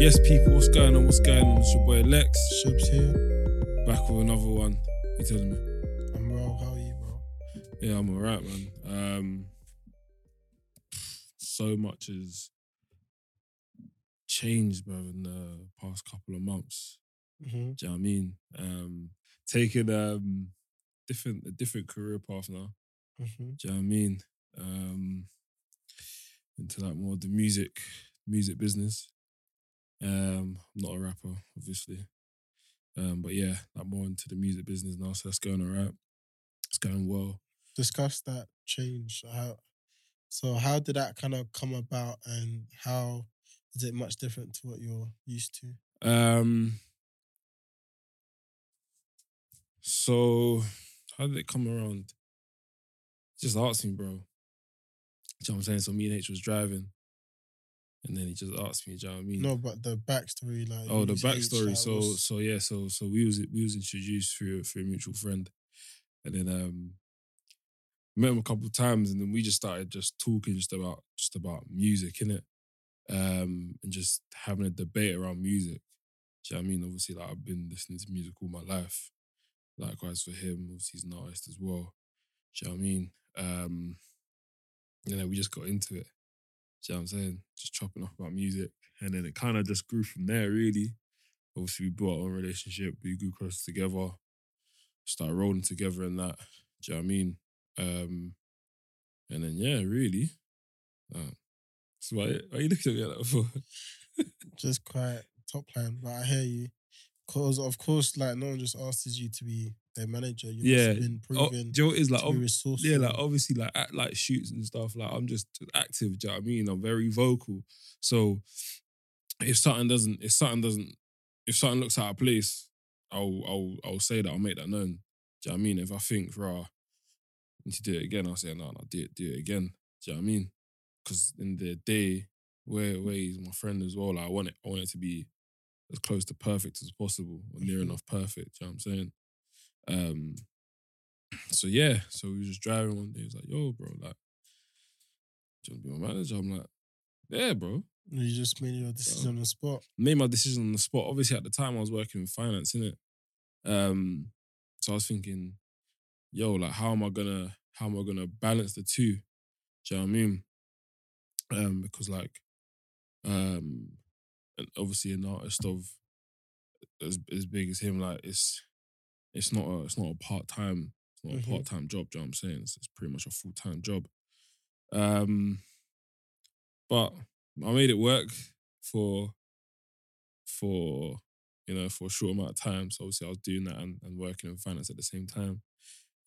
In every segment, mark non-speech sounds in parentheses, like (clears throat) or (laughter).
Yes, people, what's going on? What's going on? It's your boy Lex. Shubs here. Back with another one. You telling me? I'm well. How are you, bro? Yeah, I'm alright, man. Um, so much has changed, bro, in the past couple of months. Mm-hmm. Do you know what I mean? Um, taking um different a different career path now. Mm-hmm. Do you know what I mean? Um, into like more of the music, music business. Um, I'm not a rapper, obviously. Um, but yeah, like more into the music business now, so that's going alright. It's going well. Discuss that change. How, so, how did that kind of come about, and how is it much different to what you're used to? Um, so how did it come around? Just asking, bro. You know what I'm saying? So me and H was driving, and then he just asked me. Do you know what I mean? No, but the backstory, like Oh, the backstory. So, what's- so yeah, so so we was we was introduced through through a mutual friend, and then um met him a couple of times, and then we just started just talking just about just about music, innit? Um, and just having a debate around music. Do you know what I mean? Obviously, like I've been listening to music all my life. Likewise for him, obviously he's an artist as well. Do you know what I mean? Um, and then we just got into it. You know what I'm saying? Just chopping off about music. And then it kind of just grew from there, really. Obviously, we built our own relationship. We grew close together. Started rolling together and that. Do you know what I mean? Um, and then, yeah, really. Um, so why, why are you looking at me like that for? (laughs) just quite top line. But I hear you. Cause of course, like no one just asks you to be their manager. You've Yeah. been Oh, proven do you know what? Like, ob- yeah, like obviously, like at like shoots and stuff. Like I'm just active. Do you know what I mean? I'm very vocal. So if something doesn't, if something doesn't, if something looks out of place, I'll I'll I'll say that. I'll make that known. Do you know what I mean? If I think, rah, need to do it again, I'll say no, no, do it, do it again. Do you know what I mean? Because in the day where where he's my friend as well, like, I want it, I want it to be as close to perfect as possible, or near Mhm. enough perfect. You know what I'm saying? Um, so yeah, so we was just driving one day. He was like, "Yo, bro, like, do you want to be my manager?" I'm like, "Yeah, bro." You just made your decision on the spot. Made my decision on the spot. Obviously, at the time, I was working in finance, innit? Um, so I was thinking, "Yo, like, how am I gonna, how am I gonna balance the two? Do you know what I mean? Um, because like, um, obviously an artist of as as big as him, like, it's it's not a it's not a part time it's not Mhm. a part time job. Do you know what I'm saying? It's, it's pretty much a full time job. Um, but I made it work for for you know for a short amount of time. So obviously I was doing that and, and working in finance at the same time.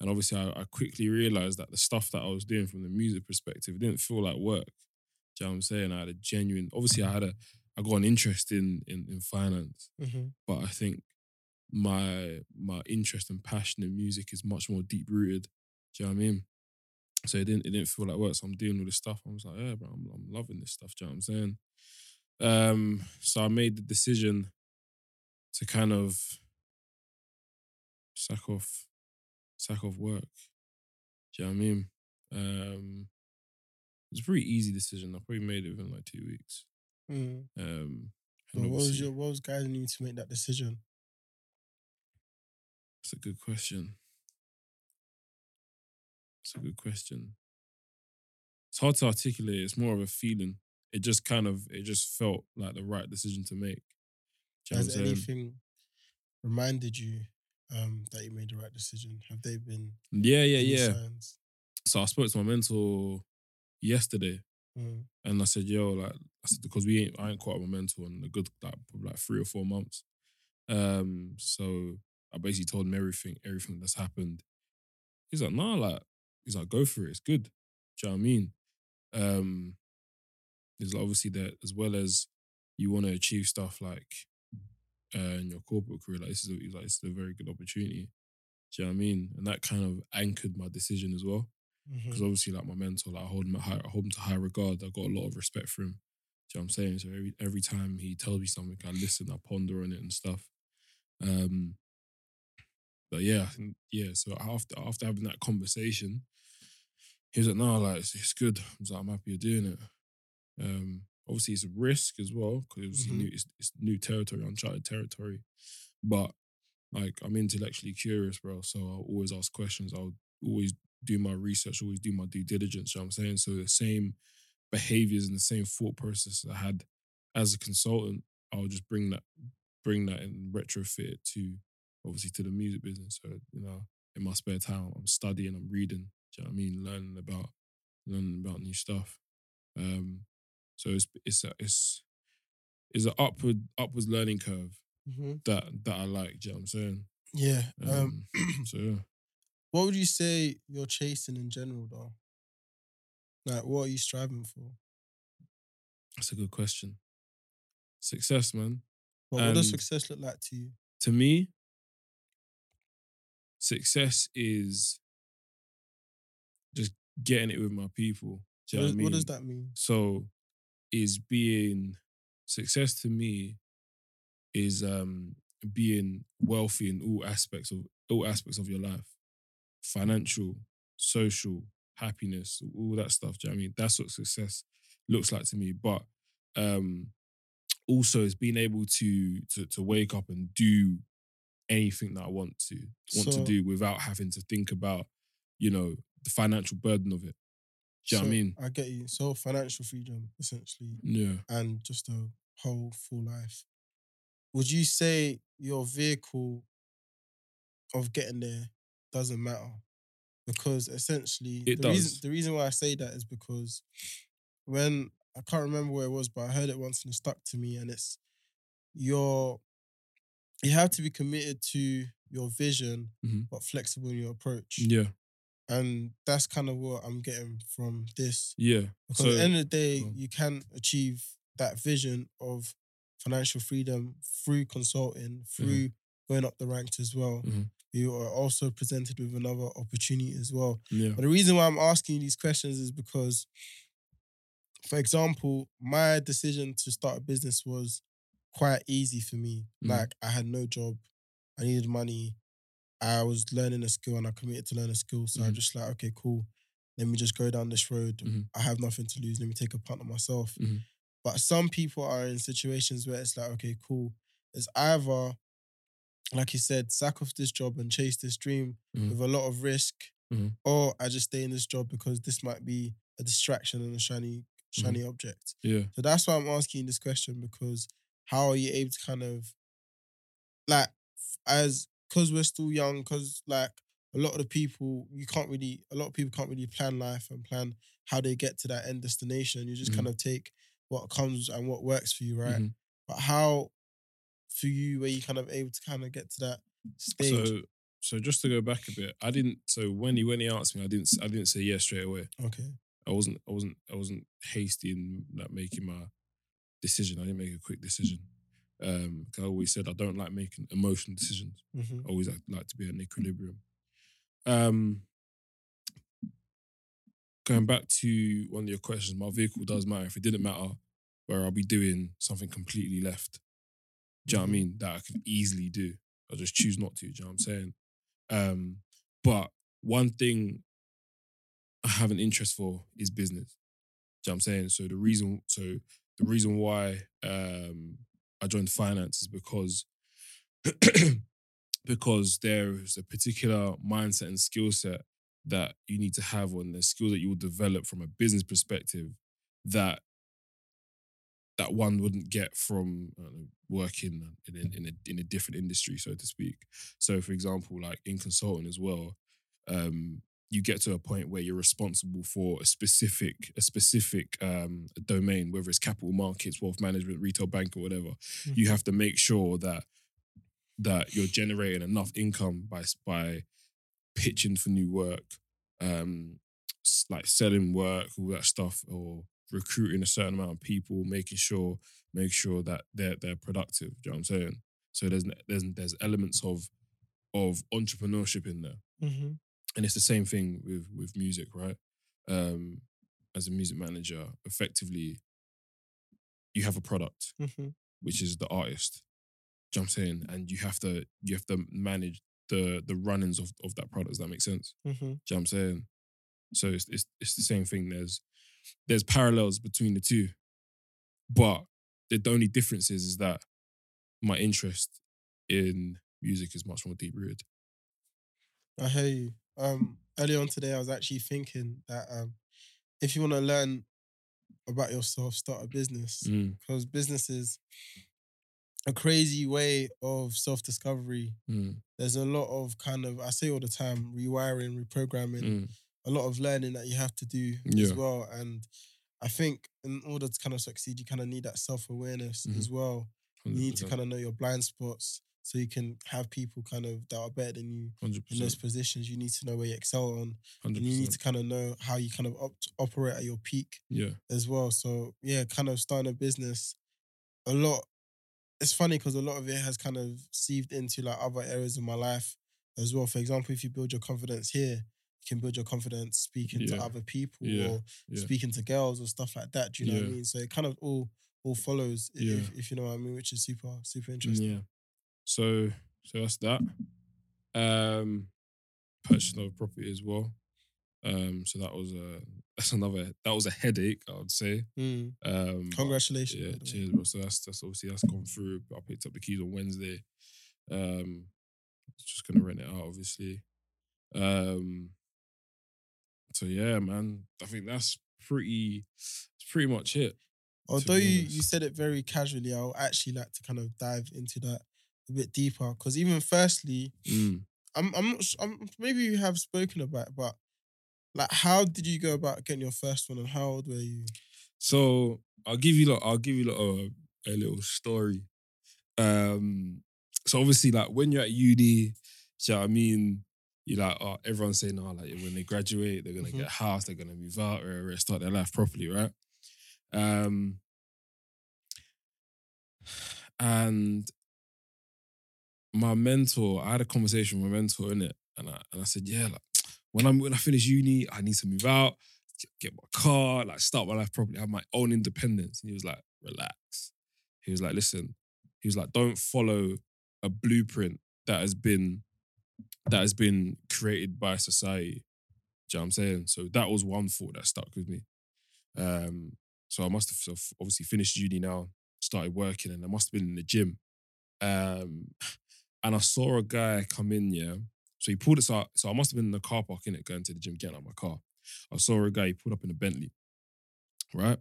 And obviously I, I quickly realized that the stuff that I was doing from the music perspective didn't feel like work. Do you know what I'm saying? I had a genuine obviously I had a I got an interest in in, in finance Mm-hmm. but I think my my interest and passion in music is much more deep rooted. Do you know what I mean? So it didn't it didn't feel like work. So I'm doing all this stuff. I was like, yeah, bro, I'm, I'm loving this stuff. Do you know what I'm saying? Um, so I made the decision to kind of sack off sack off work. Do you know what I mean? Um, it was a pretty easy decision. I probably made it within like two weeks. Mm. Um, what was your what was guiding you to make that decision? That's a good question. It's a good question. It's hard to articulate. It's more of a feeling. It just kind of, it just felt like the right decision to make. You know Has anything reminded you um, that you made the right decision? Have they been Yeah, yeah, yeah. signs? So I spoke to my mentor yesterday, Mm. and I said, "Yo, like, I said because we ain't, I ain't caught up with my mentor in a good like like three or four months." Um, so I basically told him everything, everything that's happened. He's like, "Nah, like, he's like, go for it. It's good." Do you know what I mean? Um, there's obviously that as well as you want to achieve stuff like uh, in your corporate career. Like this is a, like this is a very good opportunity. Do you know what I mean? And that kind of anchored my decision as well Because obviously like my mentor, like I hold him high, I hold him to high regard. I got a lot of respect for him. Do you know what I'm saying? So every every time he tells me something, I listen, I ponder on it and stuff. Um, but yeah, yeah. So after after having that conversation, he was like, "No, like it's, it's good." I was like, "I'm happy you're doing it." Um, obviously it's a risk as well because Mhm. new, it's, it's new territory, uncharted territory. But like I'm intellectually curious, bro. So I'll always ask questions. I'll always do my research, always do my due diligence. You know what I'm saying? So the same behaviors and the same thought process I had as a consultant, I'll just bring that bring that and retrofit it to obviously to the music business. So, you know, in my spare time, I'm studying, I'm reading, do you know what I mean? Learning about learning about new stuff. Um, so it's it's a, it's it's an upward upwards learning curve hmm that that I like. Do you know what I'm saying? Yeah. Um, Um, so yeah, what would you say you're chasing in general, though? Like, what are you striving for? that's a good question. Success, man. What, what does success look like to you? To me, success is just getting it with my people. Do What, does, I mean? what does that mean? So is being success to me is um being wealthy in all aspects of all aspects of your life. Financial, social, happiness, all that stuff. Do you know what I mean? That's what success looks like to me. But um also is being able to to to wake up and do anything that I want to want So- to do without having to think about, you know, the financial burden of it. Do you know what I mean? I get you. So, financial freedom, essentially, Yeah. and just a whole full life. Would you say your vehicle of getting there doesn't matter? Because essentially, It the reason the reason why I say that is because when I can't remember where it was, but I heard it once and it stuck to me, and it's your you have to be committed to your vision, Mhm. but flexible in your approach, Yeah. and that's kind of what I'm getting from this. Yeah. Because So at the end of the day, you can achieve that vision of financial freedom through consulting, through going up the ranks as well. Mhm. You are also presented with another opportunity as well. yeah. But the reason why I'm asking you these questions is because, for example, my decision to start a business was quite easy for me. Mhm. Like I had no job, I needed money, I was learning a skill and I committed to learn a skill. So I Mhm. just like, okay, cool. Let me just go down this road. Mhm. I have nothing to lose. Let me take a punt on myself. Mhm. But some people are in situations where it's like, okay, cool. It's either, like you said, sack off this job and chase this dream Mhm. with a lot of risk, Mhm. or I just stay in this job because this might be a distraction and a shiny, shiny Mm-hmm. object. Yeah. So that's why I'm asking this question because how are you able to kind of like as because we're still young, because like a lot of the people you can't really a lot of people can't really plan life and plan how they get to that end destination. You just Mhm. kind of take what comes and what works for you, right? Mhm. But how for you where you kind of able to kind of get to that stage? So so just to go back a bit, I didn't. So when he when he asked me, I didn't I didn't say yes straight away. okay. I wasn't I wasn't I wasn't hasty in like making my decision. I didn't make a quick decision. Um, I always said I don't like making emotional decisions. hmm I always like, like to be in equilibrium. Um, going back to one of your questions, my vehicle does matter. If it didn't matter, where I'll be doing something completely left. Do you know what I Mhm. mean? That I could easily do. I just choose not to. Do you know what I'm saying? Um, but one thing I have an interest for is business. Do you know what I'm saying? So the reason, so the reason why um, I joined finance is because (clears throat) because there is a particular mindset and skill set that you need to have on the skill that you will develop from a business perspective that that one wouldn't get from know, working in a, in a in a different industry, so to speak. So, for example, like in consulting as well, um, you get to a point where you're responsible for a specific a specific um, domain, whether it's capital markets, wealth management, retail bank, or whatever. Mhm. You have to make sure that that you're generating enough income by by pitching for new work, um, like selling work, all that stuff, or recruiting a certain amount of people, making sure make sure that they're they're productive. Do you know what I'm saying? So there's there's there's elements of of entrepreneurship in there, hmm and it's the same thing with with music, right? Um, as a music manager, effectively, you have a product hmm which is the artist. Do you know what I'm saying? And you have to you have to manage the the runnings of, of that product. Does that make sense? hmm Do you know what I'm saying? So it's, it's it's the same thing. There's there's parallels between the two. But the, the only difference is, is that my interest in music is much more deep rooted. I hear you. Um, earlier on today, I was actually thinking that um, if you want to learn about yourself, start a business Mm, because business is a crazy way of self discovery. mm, There's a lot of kind of I say all the time rewiring, reprogramming, mm. A lot of learning that you have to do Yeah. as well. And I think in order to kind of succeed, you kind of need that self awareness Mhm. as well. You need to kind of know your blind spots so you can have people kind of that are better than you 100%, in those positions. You need to know where you excel on, and you need to kind of know how you kind of op- operate at your peak Yeah. as well. So yeah, kind of starting a business, a lot. It's funny because a lot of it has kind of seeped into like other areas of my life as well. For example, if you build your confidence here, you can build your confidence speaking to other people Yeah. or Yeah. speaking to girls or stuff like that. Do you know what I mean? So it kind of all all follows, Yeah. if, if you know what I mean, which is super super interesting. Yeah. So so that's that. Um purchased another property as well. Um so that was a (laughs) that's another that was a headache, I would say. Mm. Um but- Congratulations. Yeah, by the way. cheers, bro. So that's that's obviously that's gone through. I picked up the keys on Wednesday. Um just gonna rent it out, obviously. Um so yeah, man. I think that's pretty that's pretty much it. Although you, you said it very casually, I would actually like to kind of dive into that a bit deeper. Because even firstly, Mm. I'm I'm not s- I'm maybe you have spoken about, it, but like, how did you go about getting your first one, and how old were you? So I'll give you like I'll give you like a, a little story. Um, so obviously, like when you're at uni, do you know what I mean? You're like, oh, everyone's saying, oh, like when they graduate, they're gonna Mhm. get a house, they're gonna move out, or, or start their life properly, right? Um, and my mentor, I had a conversation with my mentor in it, and I and I said, yeah, like when I'm when I finish uni, I need to move out, get- get my car, like start my life properly, have my own independence. And he was like, relax. He was like, listen, he was like, don't follow a blueprint that has been that has been created by society. Do you know what I'm saying? So that was one thought that stuck with me. Um, so I must have obviously finished uni now, started working, and I must have been in the gym. Um, and I saw a guy come in, yeah. So he pulled us out. So I must have been in the car park in it, going to the gym, getting out of my car. I saw a guy, he pulled up in a Bentley. Right?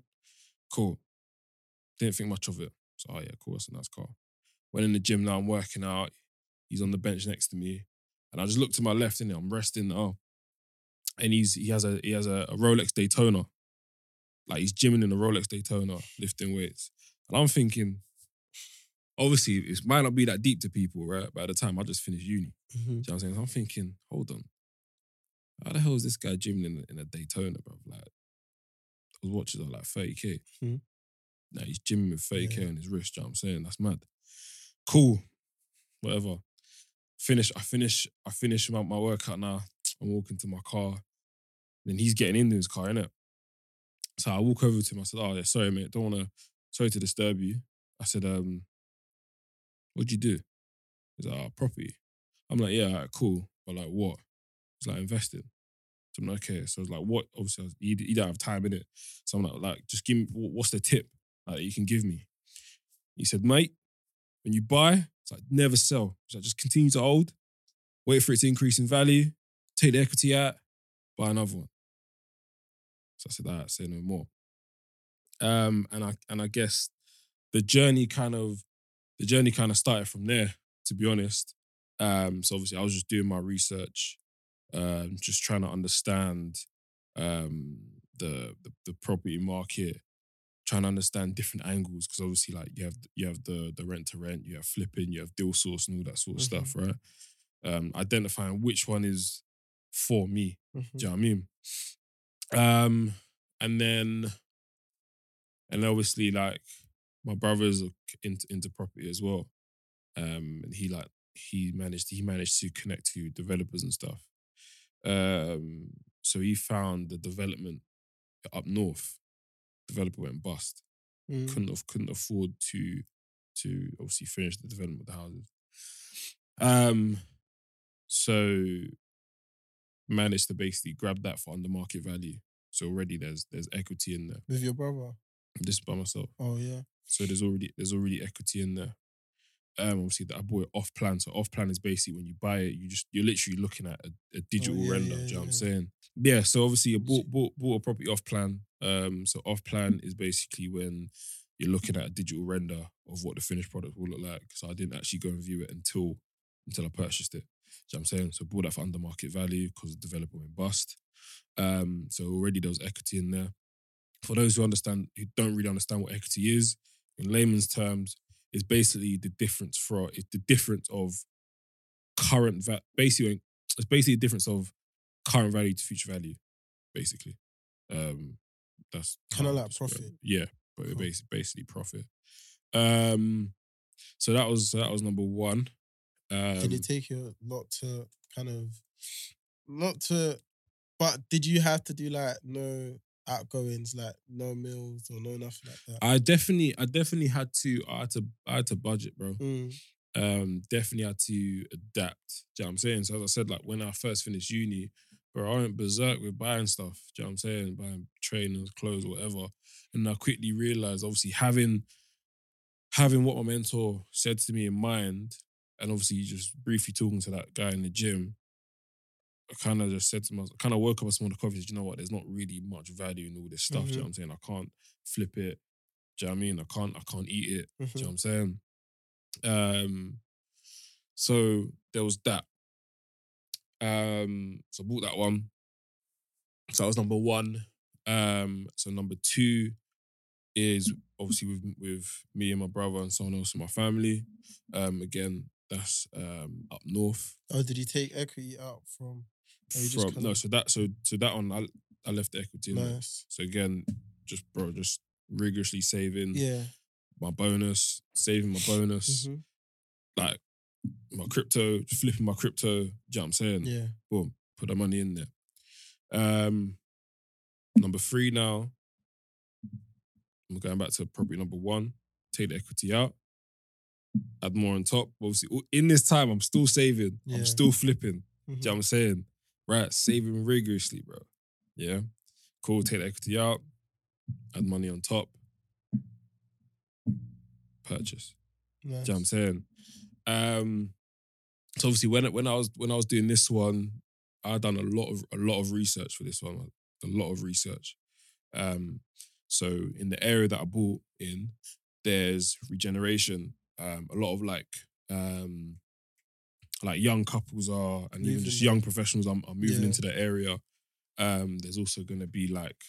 Cool. Didn't think much of it. So, oh yeah, cool, that's a nice car. Went in the gym now, I'm working out. He's on the bench next to me. And I just looked to my left and I'm resting. Oh. And he's he has a he has a, a Rolex Daytona. Like he's gymming in a Rolex Daytona, lifting weights. And I'm thinking, obviously, it might not be that deep to people, right? By the time, I just finished uni. Mhm. You know what I'm saying? So I'm thinking, hold on. How the hell is this guy gymming in, in a Daytona, bro? Like, those watches are like 30k. Mhm. Now he's gymming with 30k Yeah. on his wrist, you know what I'm saying? That's mad. Cool. Whatever. Finish, I finish, I finish my, my workout now. I'm walking to my car. Then he's getting into his car, innit? So I walk over to him. I said, Oh, yeah, sorry, mate. Don't want to, sorry to disturb you. I said, um, what'd you do? He's like, oh, property. I'm like, yeah, right, cool. But like, what? He's like, investing. So I'm like, okay. So I was like, what? Obviously, was, he, he don't have time in it. So I'm like, like, just give me, what's the tip that you can give me? He said, mate, when you buy, it's like, never sell. Like, just continue to hold, wait for it to increase in value, take the equity out, buy another one. So I said, right, say no more. Um, and I and I guess the journey kind of the journey kind of started from there, to be honest. Um, so obviously I was just doing my research, um, just trying to understand um the, the the property market, trying to understand different angles because obviously like you have you have the the rent to rent, you have flipping, you have deal source and all that sort of stuff, right? Um, identifying which one is for me. Mhm. Do you know what I mean? Um, and then, and obviously, like my brother's into into property as well. Um, and he like he managed he managed to connect to developers and stuff. Um, so he found the development up north. Developer went bust. Mm. Couldn't have, couldn't afford to to obviously finish the development of the houses. Um, so managed to basically grab that for under market value. So already there's there's equity in there. With your brother. This is by myself. Oh yeah. So there's already there's already equity in there. Um, obviously that I bought it off plan. So off plan is basically when you buy it, you just you're literally looking at a, a digital Oh, yeah, render. yeah, do you know what I'm saying? Yeah. So obviously you bought bought bought a property off plan. Um, so off plan is basically when you're looking at a digital render of what the finished product will look like. So I didn't actually go and view it until until I purchased it. You know I'm saying? So bought that for under market value because the developer went bust. Um, so already there was equity in there. For those who understand, who don't really understand what equity is, in layman's terms, is basically the difference for it's the difference of current va- basically it's basically the difference of current value to future value, basically. Um, that's Kinda how I like profit. it. Yeah, but Cool. basically basically profit. Um, so that was that was number one. Um, Did it take you a lot to kind of not to but did you have to do like no outgoings, like no meals or no nothing like that? I definitely, I definitely had to, I had to, I had to budget, bro. Mm, Um, definitely had to adapt. Do you know what I'm saying? So as I said, like when I first finished uni, bro, I went berserk with buying stuff. Do you know what I'm saying? Buying trainers, clothes, whatever. And I quickly realized, obviously, having having what my mentor said to me in mind, and obviously just briefly talking to that guy in the gym, I kind of just said to myself, kind of woke up a small coffee, you know what, there's not really much value in all this stuff. Do you know what I'm saying? I can't flip it. Do you know what I mean? I can't, I can't eat it. Do you mhm. know what I'm saying? Um, so there was that. Um, so I bought that one. So that was number one. Um, so number two is obviously with with me and my brother and someone else in my family. Um, again, that's um up north. Oh, did you take equity out from From, kinda- no, so that so so that one I I left the equity nice? So again, just bro, just rigorously saving Yeah. my bonus, saving my bonus. mhm, like my crypto, flipping my crypto. Do you know what I'm saying? Yeah. Boom, put the money in there. Um, number three now. I'm going back to property number one. Take the equity out. Add more on top. Obviously, in this time, I'm still saving. Yeah. I'm still flipping. Do you know what I'm saying? Right, saving rigorously, bro. Yeah. Cool. Take the equity out. Add money on top. Purchase. Nice. Do you know what I'm saying? Um, so obviously when when I was when I was doing this one, I done a lot of a lot of research for this one, a lot of research. Um, so in the area that I bought in, there's regeneration. Um, a lot of like um, like young couples are, and even just young professionals are, are moving Yeah. into the area. Um, there's also going to be like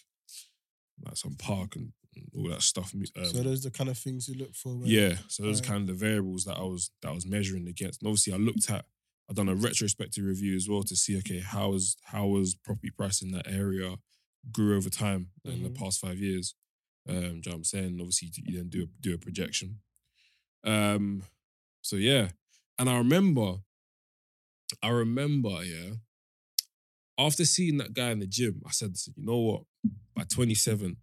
like some park and all that stuff. Um, so those are the kind of things you look for. Yeah, so those are Right. kind of the variables that I was that I was measuring against. And obviously, I looked at, I done a retrospective review as well to see, okay, how was how was property price in that area grew over time in the Mhm. past five years. Um, do you know what I'm saying? Obviously, you then do a, do a projection. Um, so yeah, and I remember, I remember, yeah. After seeing that guy in the gym, I said, you know what? By 27,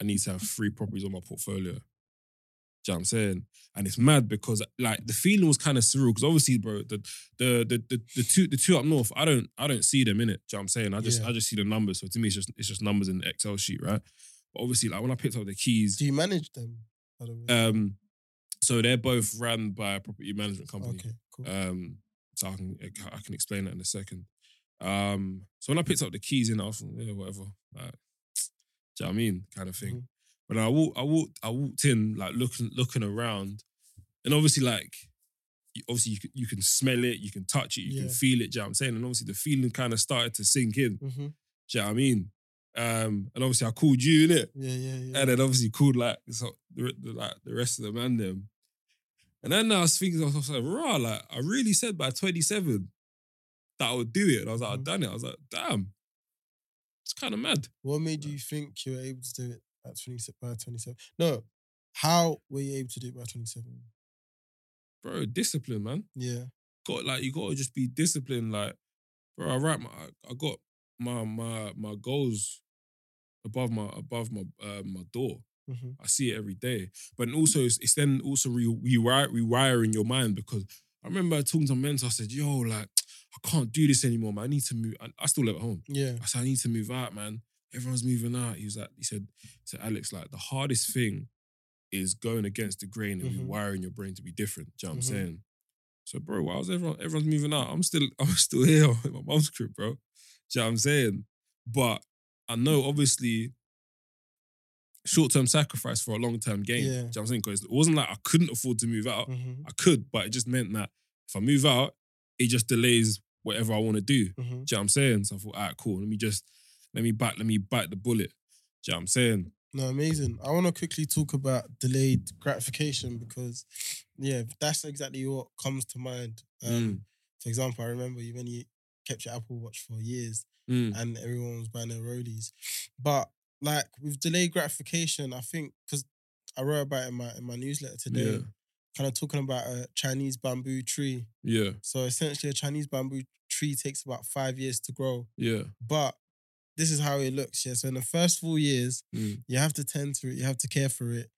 I need to have three properties on my portfolio. Do you know what I'm saying? And it's mad because like the feeling was kind of surreal because obviously, bro, the, the the the the two the two up north, I don't I don't see them in it. Do you know what I'm saying? I just Yeah. I just see the numbers. So to me, it's just it's just numbers in the Excel sheet, right? But obviously, like when I picked up the keys, Do you manage them? By the way? um, so they're both ran by a property management company. okay. Cool. Um, so I can I can explain that in a second. Um, so when I picked up the keys in, I was like, yeah, whatever. Like, (tsk) do you know what I mean? Kind of thing. But I walked, I walked, I walked in, like looking, looking around, and obviously, like, obviously, you can, you can smell it, you can touch it, you can feel it. Do you know what I'm saying? And obviously, the feeling kind of started to sink in. Do hmm you know what I mean? Um, and obviously, I called you in it. Yeah, yeah, yeah. And then obviously called like so the, the like the rest of the man them. And then I was thinking, I was like, raw, like I really said by 27 that I would do it. And I was like, I've Mhm. done it. I was like, damn. It's kind of mad. What made you think you were able to do it at 27 by 27? No. How were you able to do it by 27? Bro, discipline, man. Yeah. Got like you gotta just be disciplined. Like, bro, I write my I got my my my goals above my above my uh, my door. hmm I see it every day. But also, it's, it's then also re- rewire, rewiring your mind because I remember talking to my mentor. I said, "Yo, like, I can't do this anymore, man. I need to move." I, I still live at home. Yeah. I said, "I need to move out, man. Everyone's moving out. He was like, he said, to Alex, like the hardest thing is going against the grain and Mhm. rewiring your brain to be different. Do you know what Mhm. I'm saying? So, bro, why was everyone everyone's moving out? I'm still (laughs) I'm still here (laughs) in my mom's crib, bro. Do you know what I'm saying? But I know obviously short-term sacrifice for a long-term gain. Yeah. Do you know what I'm saying? Because it wasn't like I couldn't afford to move out. Mhm, I could, but it just meant that if I move out, it just delays whatever I want to do. mhm. Do you know what I'm saying? So I thought, all right, cool. Let me just let me bite, let me bite the bullet. Do you know what I'm saying? No, amazing. I want to quickly talk about delayed gratification because, yeah, that's exactly what comes to mind. Um, For example, I remember you when you kept your Apple Watch for years Mm. and everyone was buying their rollies. But like with delayed gratification, I think because I wrote about it in my in my newsletter today, Yeah. kind of talking about a Chinese bamboo tree. Yeah, So essentially, a Chinese bamboo tree takes about five years to grow. yeah, But this is how it looks. Yeah. So in the first four years, Mm. you have to tend to it. You have to care for it.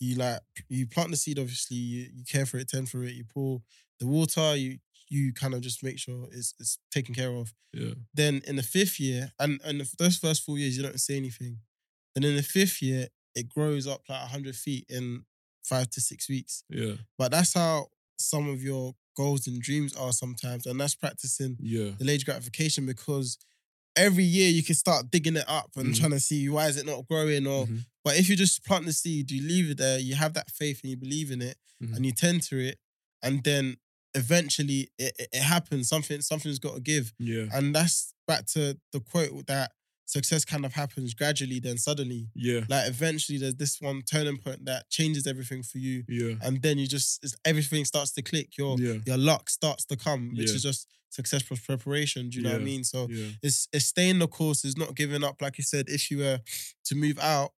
You like you plant the seed. Obviously, you, you care for it, tend for it. You pour the water. You you kind of just make sure it's it's taken care of. yeah, Then in the fifth year, and and the, those first four years, you don't say anything. Then in the fifth year, it grows up like hundred feet in five to six weeks. yeah, But that's how some of your goals and dreams are sometimes, and that's practicing yeah, the delayed gratification because every year you can start digging it up and Mhm. trying to see why is it not growing or Mhm. but if you just plant the seed you leave it there you have that faith and you believe in it Mhm. and you tend to it and then eventually it, it, it happens something something's got to give yeah, and that's back to the quote that success kind of happens gradually then suddenly yeah, like eventually there's this one turning point that changes everything for you yeah, and then you just it's, everything starts to click your yeah, your luck starts to come which Yeah. is just success plus preparation do you know what I mean so yeah, it's it's staying the course, it's not giving up. Like you said, if you were to move out,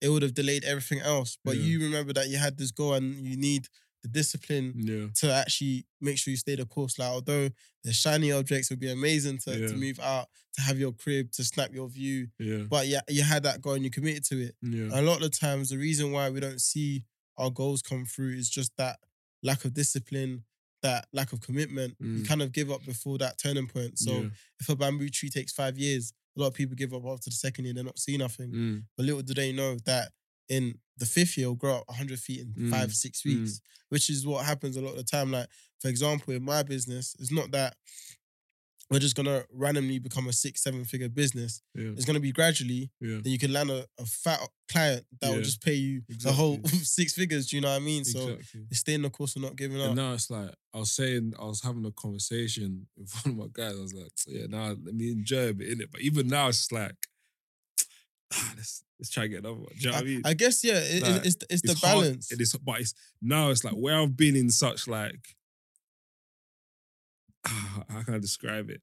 it would have delayed everything else. But Yeah. you remember that you had this goal and you need the discipline yeah, to actually make sure you stay the course. Like although the shiny objects would be amazing to, Yeah. to move out, to have your crib, to snap your view. yeah, But yeah, you had that goal and you committed to it. yeah, A lot of the times, the reason why we don't see our goals come through is just that lack of discipline, that lack of commitment. You Mm. kind of give up before that turning point. So yeah, if a bamboo tree takes five years, a lot of people give up after the second year, they're not seeing nothing. mm, But little do they know that in the fifth year, it'll grow up 100 feet in Mm, five, six mm. weeks, which is what happens a lot of the time. Like, for example, in my business, it's not that we're just gonna randomly become a six, seven figure business. yeah, It's gonna be gradually. yeah, Then you can land a, a fat client that will just pay you the whole (laughs) six figures. Do you know what I mean? So exactly. it's staying the course and not giving up. And now it's like I was saying, I was having a conversation with (laughs) one of my guys. I was like, yeah, now let me enjoy a bit in it. But even now, it's like, (tsk) ah, let's let's try and get another one. Do you know what I mean? I, I guess yeah, it, Like, it's it's the It's hard- balance. It is, but it's now it's like where I've been in such like, ah, (sighs) how can I describe it?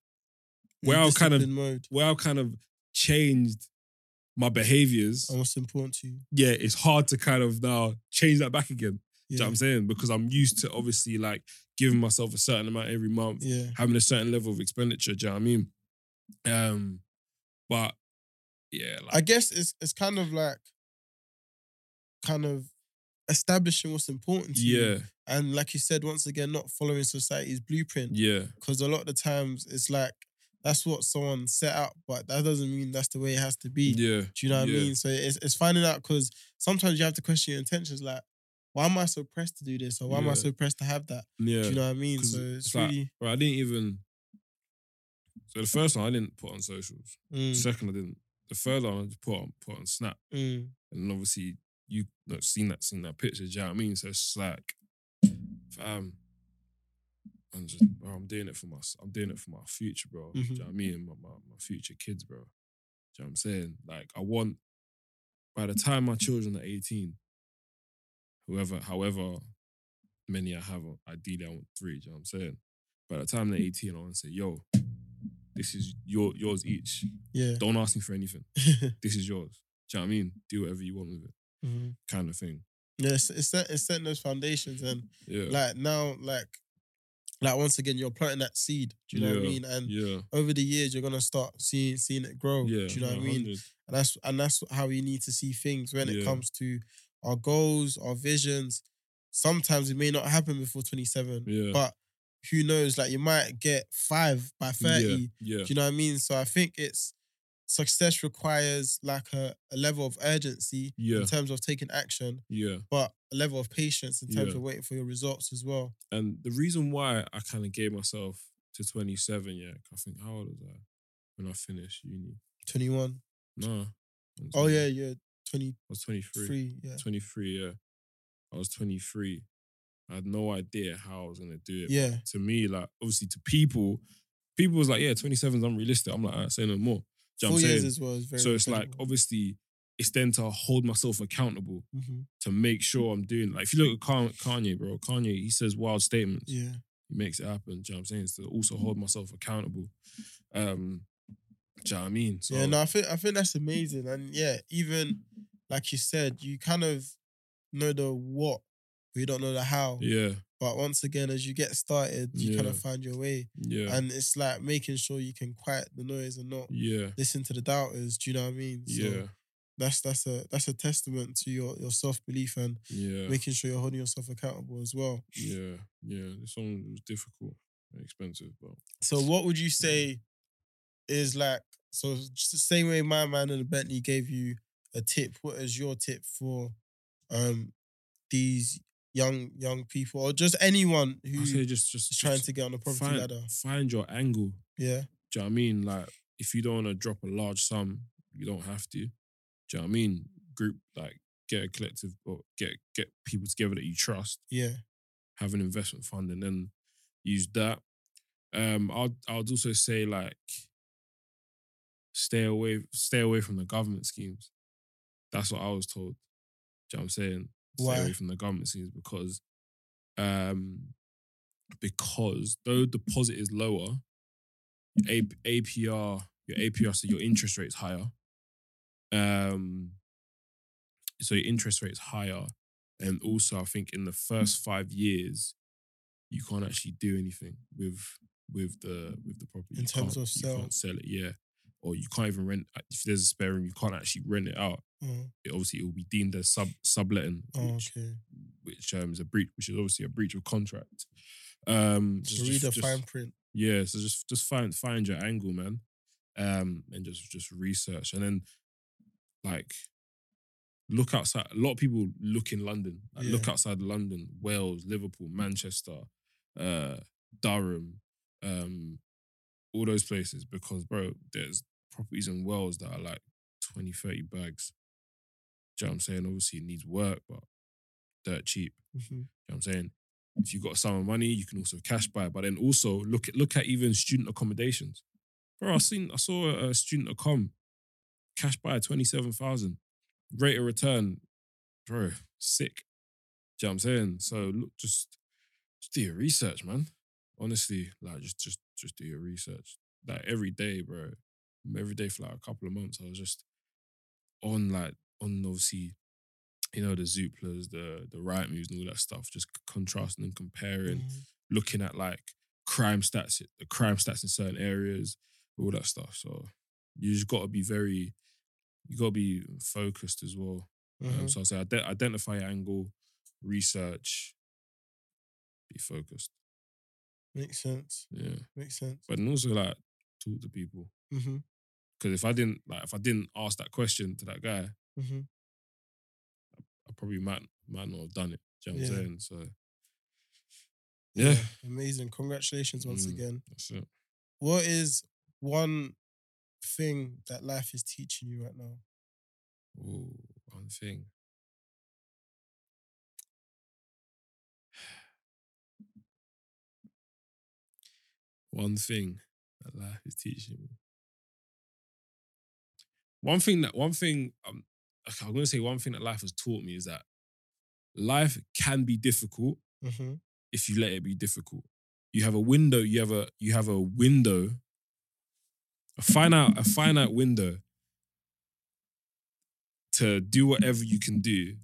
Where I've kind of mode. where I've kind of changed my behaviors. and what's important to you. Yeah, it's hard to kind of now change that back again. Do you know Yeah, what I'm saying? Because I'm used to obviously like giving myself a certain amount every month, yeah, having a certain level of expenditure. Do you know what I mean? Um, but yeah, like I guess it's it's kind of like kind of establishing what's important to you. yeah, And like you said, once again, not following society's blueprint. yeah, Because a lot of the times it's like that's what someone set up, but that doesn't mean that's the way it has to be. yeah. Do you know what yeah. I mean? So it's it's finding out because sometimes you have to question your intentions, like, why am I so pressed to do this? Or why am I so pressed to have that? Yeah, Do you know what I mean? So it's, it's like- really Bro, I didn't even. So the first one I didn't put on socials. mm, The second I didn't. The third one I just put on put on Snap, mm, and obviously you not seen that seen that picture. Do you know what I mean? So it's like, fam, I'm just bro, I'm doing it for my I'm doing it for my future, bro. Do you know what I mean? My, my my future kids, bro. Do you know what I'm saying? Like I want by the time my children are 18, whoever, however many I have, ideally I want three. Do you know what I'm saying? By the time they're 18, I want to say, yo, this is your yours each. yeah. Don't ask me for anything. (laughs) This is yours. Do you know what I mean? Do whatever you want with it, Mhm. kind of thing. Yeah, it's, it's, set, it's setting those foundations and Yeah. like now, like, like once again, you're planting that seed. Do you know what I mean? And yeah. over the years, you're gonna start seeing seeing it grow. Yeah. Do you know what I mean? And that's and that's how we need to see things when it comes to our goals, our visions. Sometimes it may not happen before 27, Yeah. but who knows? Like you might get five by 30. Yeah. Do you know what I mean? So I think it's success requires like a, a level of urgency Yeah. in terms of taking action, Yeah. but a level of patience in terms Yeah. of waiting for your results as well. And the reason why I kind of gave myself to 27, yeah, I think how old was I when I finished uni? 21. No. Oh, yeah, yeah. 20. I was 23. Yeah. 23, yeah. I was 23. I had no idea how I was gonna do it. Yeah. To me, like obviously to people, people was like, yeah, 27 is unrealistic. I'm like, I say no more. Do you know Four years as well is very So it's like incredible. obviously it's then to hold myself accountable Mhm. to make sure I'm doing like if you look at Kanye, bro, Kanye, he says wild statements. Yeah. He makes it happen. Do you know what I'm saying? It's to also hold myself accountable. Um do you know what I mean? So Yeah, no, I think I think that's amazing. And yeah, even like you said, you kind of know the what, you don't know the how. yeah, But once again, as you get started, you kind of find your way. yeah, And it's like making sure you can quiet the noise and not yeah, listen to the doubters. Do you know what I mean? So yeah, that's that's a that's a testament to your your self belief and yeah. making sure you're holding yourself accountable as well. Yeah, yeah. This song was difficult and expensive, but So what would you say is like so just the same way my man and the Bentley gave you a tip, what is your tip for um these young young people or just anyone I who say is just just trying just to get on the property find, ladder? find your angle. Yeah. Do you know what I mean? Like, if you don't want to drop a large sum, you don't have to. Do you know what I mean? Group like get a collective or get get people together that you trust, Yeah. have an investment fund, and then use that. Um, I'd I'd also say like stay away stay away from the government schemes. That's what I was told. Do you know what I'm saying? Stay Why? away from the government schemes because um because though deposit is lower, your A- APR, your APR, so your interest rate's higher. Um, so your interest rate's higher, and also I think in the first five years, you can't actually do anything with with the with the property. In You terms of you sell. can't sell it, yeah, or you can't even rent. If there's a spare room, you can't actually rent it out. Oh, It, obviously, it will be deemed as sub subletting, oh, which okay. which um, is a breach, which is obviously a breach of contract. Um, So just- read the just- fine print. yeah, so just just find find your angle, man, um, and just just research, and then like look outside. A lot of people look in London, like, look outside London, Wales, Liverpool, Manchester, uh, Durham, um, all those places because bro, there's properties in Wales that are like 20, 30 bags. Do you know what I'm saying? Obviously, it needs work, but dirt cheap. Mhm. You know what I'm saying? If you've got some of money, you can also cash buy. But then also look at look at even student accommodations. Bro, I seen I saw a, a student accom cash buy twenty seven thousand rate of return, bro, sick. Do you know what I'm saying? So look, just just do your research, man. Honestly, like just just just do your research. Like every day, bro. Every day for like a couple of months, I was just on like on obviously you know, the Zooplas, the the Rightmoves and all that stuff, just contrasting and comparing, Mhm. looking at like crime stats, the crime stats in certain areas, all that stuff. So you just got to be very, you got to be focused as well. Um, Mhm. so I say ide- identify angle, research, be focused. Makes sense. Yeah, Makes sense. but also like talk to people hmm because if I didn't like if I didn't ask that question to that guy, hmm I probably might might not have done it. Do you know what Yeah. I'm saying? So yeah, Amazing. Congratulations once Mm. again. that's it. What is one thing that life is teaching you right now? Ooh, one thing. (sighs) One thing that life is teaching me. One thing that one thing um, I'm gonna say one thing that life has taught me is that life can be difficult hmm if you let it be difficult. You have a window, you have a you have a window, a finite, a finite window to do whatever you can do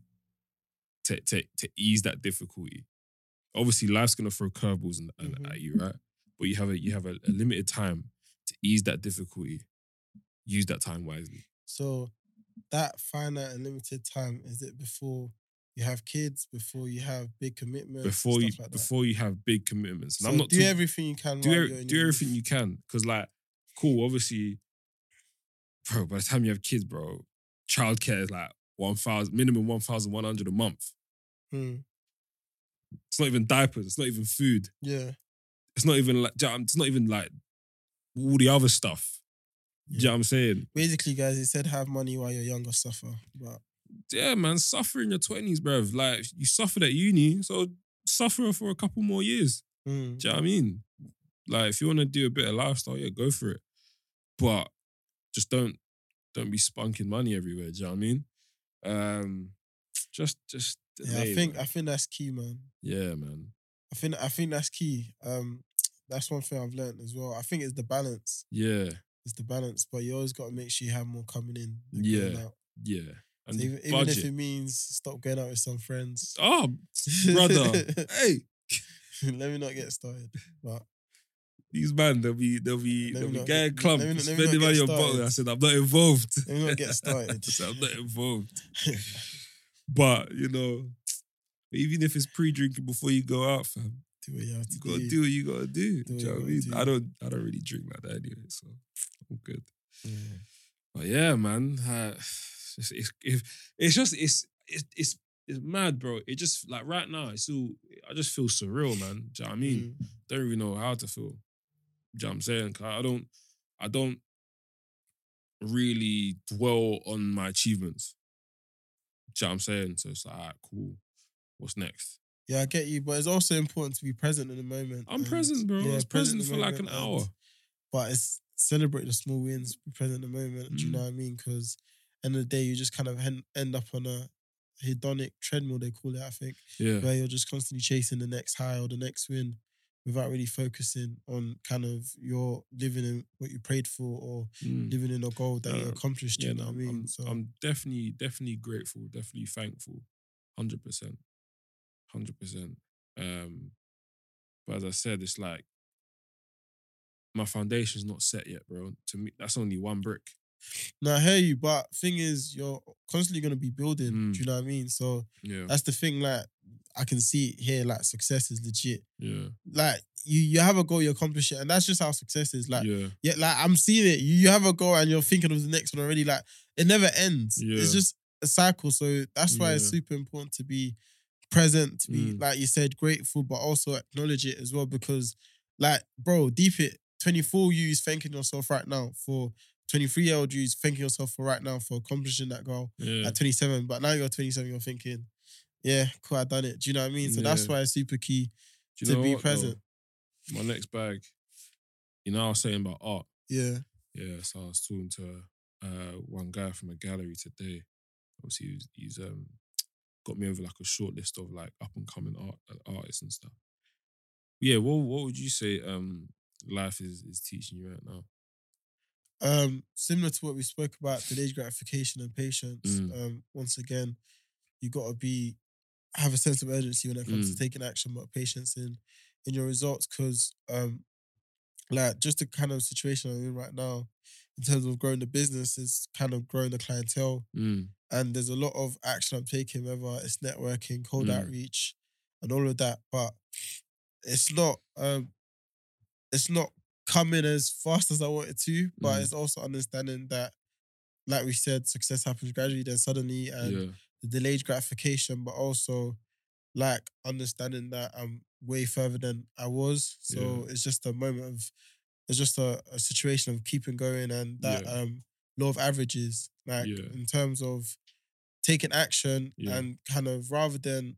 to, to, to ease that difficulty. Obviously, life's gonna throw curveballs and, and Mhm. at you, right? But you have a you have a, a limited time to ease that difficulty. Use that time wisely. So that finite and limited time is it before you have kids, before you have big commitments, Before you like before you have big commitments. And So I'm not do talk- everything you can. do er- do everything you can because like cool obviously bro, by the time you have kids, bro, childcare is like one thousand minimum one thousand one hundred a month. Hmm. It's not even diapers. It's not even food. Yeah. It's not even like. do you know what I'm- It's not even like all the other stuff. Do you know what I'm saying? Basically, guys, he said have money while you're young or suffer. But Yeah, man, suffer in your twenties, bruv. Like you suffered at uni, so suffer for a couple more years. hmm. Do you know what I mean? Like if you want to do a bit of lifestyle, yeah, go for it. But just don't don't be spunking money everywhere. Do you know what I mean? Um, just just yeah, I think man. I think that's key, man. yeah, man. I think I think that's key. Um, that's one thing I've learned as well. I think it's the balance. Yeah, It's the balance, but you always got to make sure you have more coming in. than going Yeah. out. yeah. And So even, even if it means stop going out with some friends. oh, brother, (laughs) hey, let me not get started. But these man, they'll be they'll be they'll be getting get- club, let me let me spending money on bottle. I said I'm not involved. let me not get (laughs) started. I said I'm not (laughs) involved. But you know, even if it's pre-drinking before you go out, fam, do what you have to gotta do. do what you gotta do. Do Do you know you what I mean? do. I don't I don't really drink like that anyway, so Good. Yeah. But yeah, man, uh, it's, it's, it's, just it's it's it's it's mad, bro. It just like right now, it's all I just feel surreal, man. Do you know what I mean? Mm. Don't really know how to feel. Do you know what I'm saying? I don't I don't really dwell on my achievements. Do you know what I'm saying? So it's like, right, cool. What's next? Yeah, I get you, but it's also important to be present in the moment. I'm present, bro. I was present the for like an hour. But it's celebrate the small wins, be present in the moment. Do you Mm. know what I mean? Because end of the day, you just kind of hen- end up on a hedonic treadmill, they call it, I think, Yeah. where you're just constantly chasing the next high or the next win without really focusing on kind of your living in what you prayed for or Mm. living in a goal that you Uh, accomplished. Yeah, you know no, what I mean? I'm, so I'm definitely, definitely grateful, definitely thankful, hundred percent, hundred percent. Um, but as I said, it's like my foundation's not set yet, bro. To me, that's only one brick. Now I hear you, but thing is, you're constantly gonna be building. Mm. Do you know what I mean? So Yeah, that's the thing. Like I can see it here, like success is legit. yeah, Like you, you have a goal, you accomplish it, and that's just how success is. Like yeah, yeah, like I'm seeing it. You, you have a goal and you're thinking of the next one already. Like it never ends. It's just a cycle. So that's why it's super important to be present, to be Mm. like you said, grateful, but also acknowledge it as well. Because, like, bro, deep it. 24 you is thanking yourself right now for 23 year old you is thanking yourself for right now for accomplishing that goal yeah. at 27. But now you're 27, you're thinking, yeah, cool, I done it. Do you know what I mean? So that's why it's super key to be what, though? present. My next bag. You know, I was saying about art. Yeah. Yeah, so I was talking to uh, one guy from a gallery today. Obviously, he's, he's um got me over like a short list of like up and coming art uh, artists and stuff. Yeah, what what would you say um life is is teaching you right now? um, similar to what we spoke about, delayed gratification and patience. Mm. Um, once again, you got to be have a sense of urgency when it comes Mm. to taking action, but patience in in your results. Because, um, like, just the kind of situation I'm in right now, in terms of growing the business, is kind of growing the clientele, Mm, and there's a lot of action I'm taking, whether it's networking, cold Mm. outreach, and all of that. But it's not um it's not coming as fast as I wanted to, but Mm. it's also understanding that, like we said, success happens gradually, then suddenly, and yeah, the delayed gratification, but also like understanding that I'm way further than I was. So it's just a moment of it's just a, a situation of keeping going and that Yeah. um law of averages, like Yeah. in terms of taking action Yeah. and kind of rather than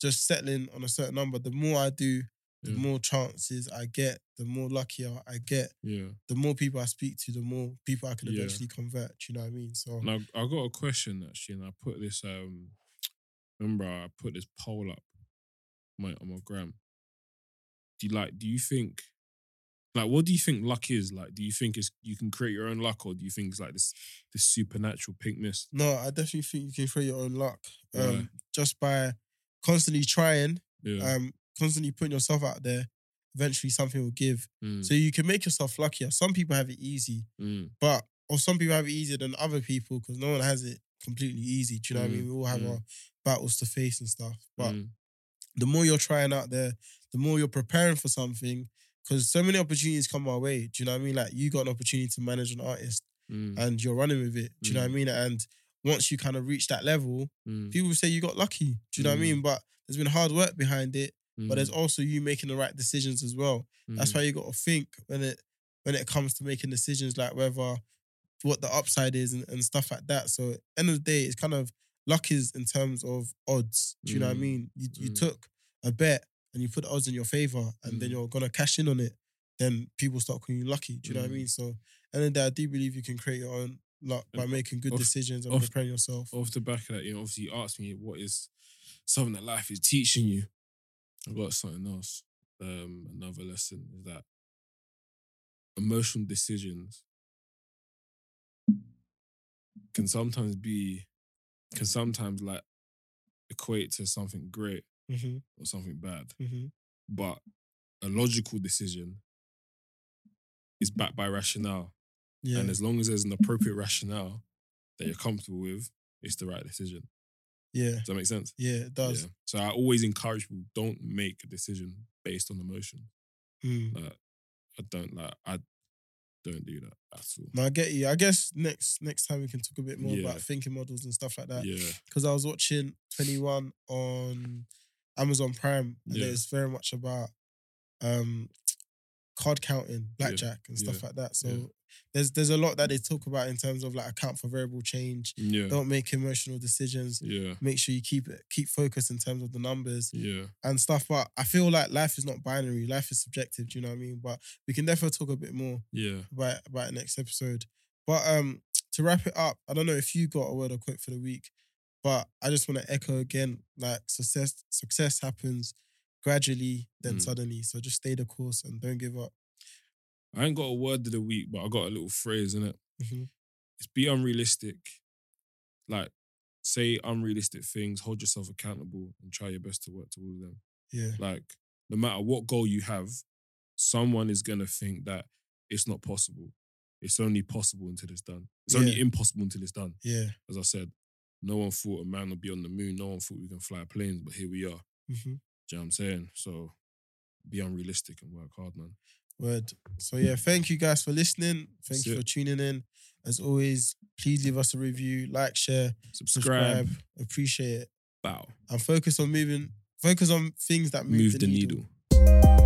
just settling on a certain number, the more I do, the Yeah. more chances I get, the more luckier I get, yeah. the more people I speak to, the more people I can Yeah. eventually convert. You know what I mean? So And I, I got a question actually, and I put this um (tsk) remember I put this poll up on my on my gram. Do you like do you think like what do you think luck is? Like do you think it's you can create your own luck or do you think it's like this this supernatural pinkness? no, I definitely think you can create your own luck. Um, Right. just by constantly trying, Yeah. um, constantly putting yourself out there, eventually something will give. Mm, So you can make yourself luckier. Some people have it easy, mm, but or some people have it easier than other people because no one has it completely easy. Do you know what I Mm, mean? We all have mm. our battles to face and stuff. But mm, the more you're trying out there, the more you're preparing for something. Because so many opportunities come our way. Do you know what I mean? Like you got an opportunity to manage an artist Mm, and you're running with it. Do you know what I Mm. mean? And once you kind of reach that level, mm, people say you got lucky. Do you know what I Mm. mean? But there's been hard work behind it. But there's mm, also you making the right decisions as well. That's mm, why you got to think when it when it comes to making decisions, like whether what the upside is and, and stuff like that. So end of the day, it's kind of luck is in terms of odds. Do you know what I Mm. mean? You you Mm. took a bet and you put odds in your favor, and then Mm. you're gonna cash in on it. Then people start calling you lucky. Do you know what I Mm. mean? So end of the day, I do believe you can create your own luck by making good off- decisions and off- preparing yourself. off the back of that, you know, obviously you asked me what is something that life is teaching you. I got something else. Um, another lesson is that emotional decisions can sometimes be can sometimes like equate to something great hmm or something bad. hmm But a logical decision is backed by rationale. Yeah. And as long as there's an appropriate rationale that you're comfortable with, it's the right decision. Yeah. Does that make sense? Yeah. It does. Yeah. So I always encourage people don't make a decision based on emotion. Mm. Like I don't like I don't do that at all. No, I get you. I guess next next time we can talk a bit more Yeah. about thinking models and stuff like that. Yeah. Because I was watching 21 on Amazon Prime, and Yeah. it's very much about um card counting, blackjack, and stuff like that. So there's there's a lot that they talk about in terms of like account for variable change. Yeah. Don't make emotional decisions. Yeah. Make sure you keep it keep focus in terms of the numbers Yeah. and stuff. But I feel like life is not binary. Life is subjective. Do you know what I mean? But we can definitely talk a bit more Yeah. about about next episode. But um, to wrap it up, I don't know if you got a word or quote for the week, but I just want to echo again: like success, success happens gradually, then Mm. suddenly. So just stay the course and don't give up. I ain't got a word of the week, but I got a little phrase in it. Mhm. It's be unrealistic. Like say unrealistic things, hold yourself accountable and try your best to work towards them. Yeah, Like, no matter what goal you have, someone is gonna think that it's not possible. It's only possible until it's done. It's only Yeah. impossible until it's done. yeah. As I said, no one thought a man would be on the moon. No one thought we can fly planes, but here we are. hmm Do you know what I'm saying? So be unrealistic and work hard, man. Word. So yeah, thank you guys for listening. Thank That's you it. for tuning in. As always, please leave us a review, like, share, Subscribe. subscribe. Appreciate it. Bow. And focus on moving. Focus on things that move, Move, the, the needle. needle.